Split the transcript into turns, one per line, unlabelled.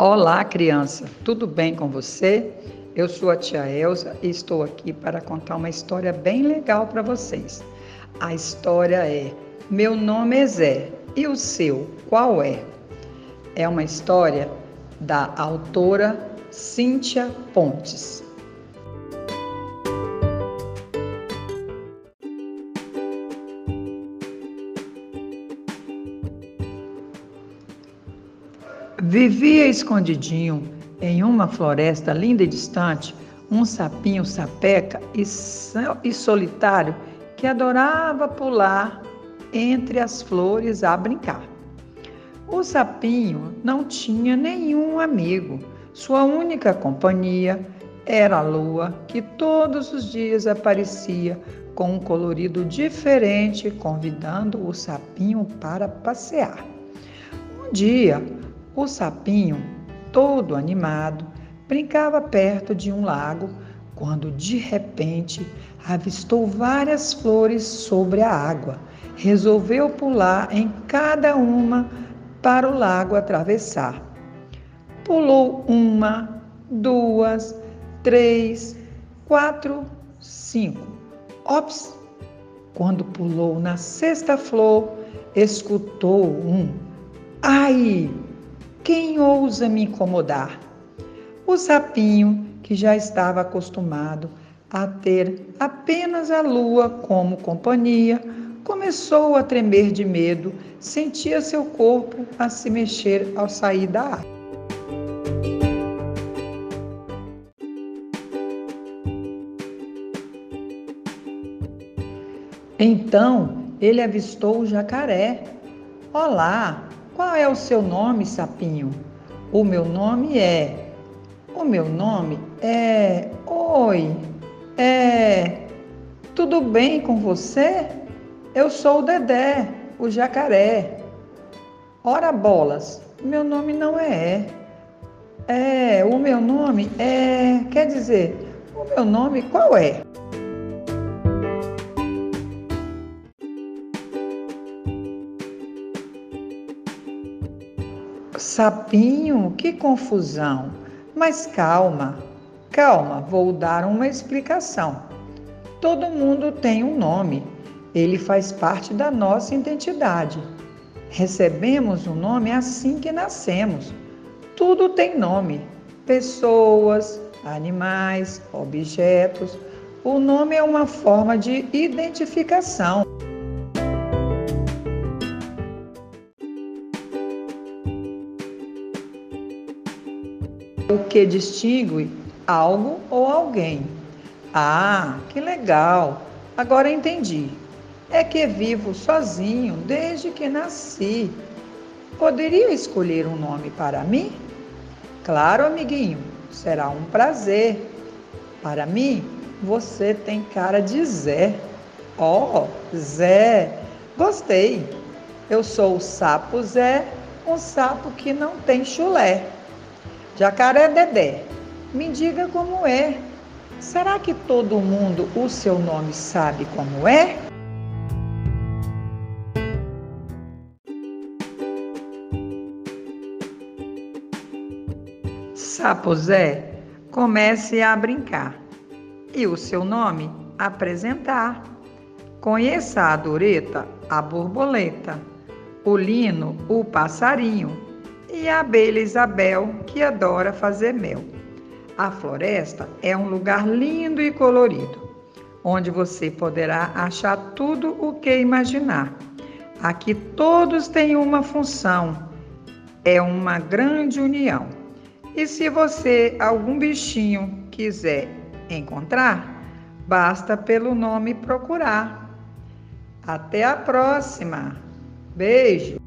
Olá, criança, tudo bem com você? Eu sou a tia Elsa e estou aqui para contar uma história bem legal para vocês. A história é Meu nome é Zé e o seu qual é? É uma história da autora Cíntia Pontes. Vivia escondidinho em uma floresta linda e distante um sapinho sapeca e, e solitário que adorava pular entre as flores a brincar. O sapinho não tinha nenhum amigo. Sua única companhia era a lua, que todos os dias aparecia com um colorido diferente, convidando o sapinho para passear. Um dia, o sapinho, todo animado, brincava perto de um lago quando de repente avistou várias flores sobre a água. Resolveu pular em cada uma para o lago atravessar. Pulou uma, duas, três, quatro, cinco. Ops! Quando pulou na sexta flor, escutou um ai! Quem ousa me incomodar? O sapinho, que já estava acostumado a ter apenas a lua como companhia, começou a tremer de medo, sentia seu corpo a se mexer ao sair da água. Então ele avistou o jacaré. Olá, qual é o seu nome, sapinho? O meu nome é. O meu nome é. Oi. É. Tudo bem com você? Eu sou o Dedé, o jacaré. Ora bolas, meu nome não é. É, o meu nome é. Quer dizer, o meu nome qual é? Sapinho, que confusão! Mas calma, calma, vou dar uma explicação. Todo mundo tem um nome, ele faz parte da nossa identidade. Recebemos o um nome assim que nascemos. Tudo tem nome: pessoas, animais, objetos. O nome é uma forma de identificação. O que distingue algo ou alguém. Ah, que legal! Agora entendi. É que vivo sozinho desde que nasci. Poderia escolher um nome para mim? Claro, amiguinho, será um prazer. Para mim, você tem cara de Zé. Oh, Zé, gostei. Eu sou o sapo Zé, um sapo que não tem chulé. Jacaré Dedé, me diga como é. Será que todo mundo o seu nome sabe como é? Sapo Zé, comece a brincar. E o seu nome? Apresentar. Conheça a Dureta, a borboleta, o lino, o passarinho e a abelha Isabel, que adora fazer mel. A floresta é um lugar lindo e colorido, onde você poderá achar tudo o que imaginar. Aqui todos têm uma função, é uma grande união. E se você algum bichinho quiser encontrar, basta pelo nome procurar. Até a próxima. Beijo!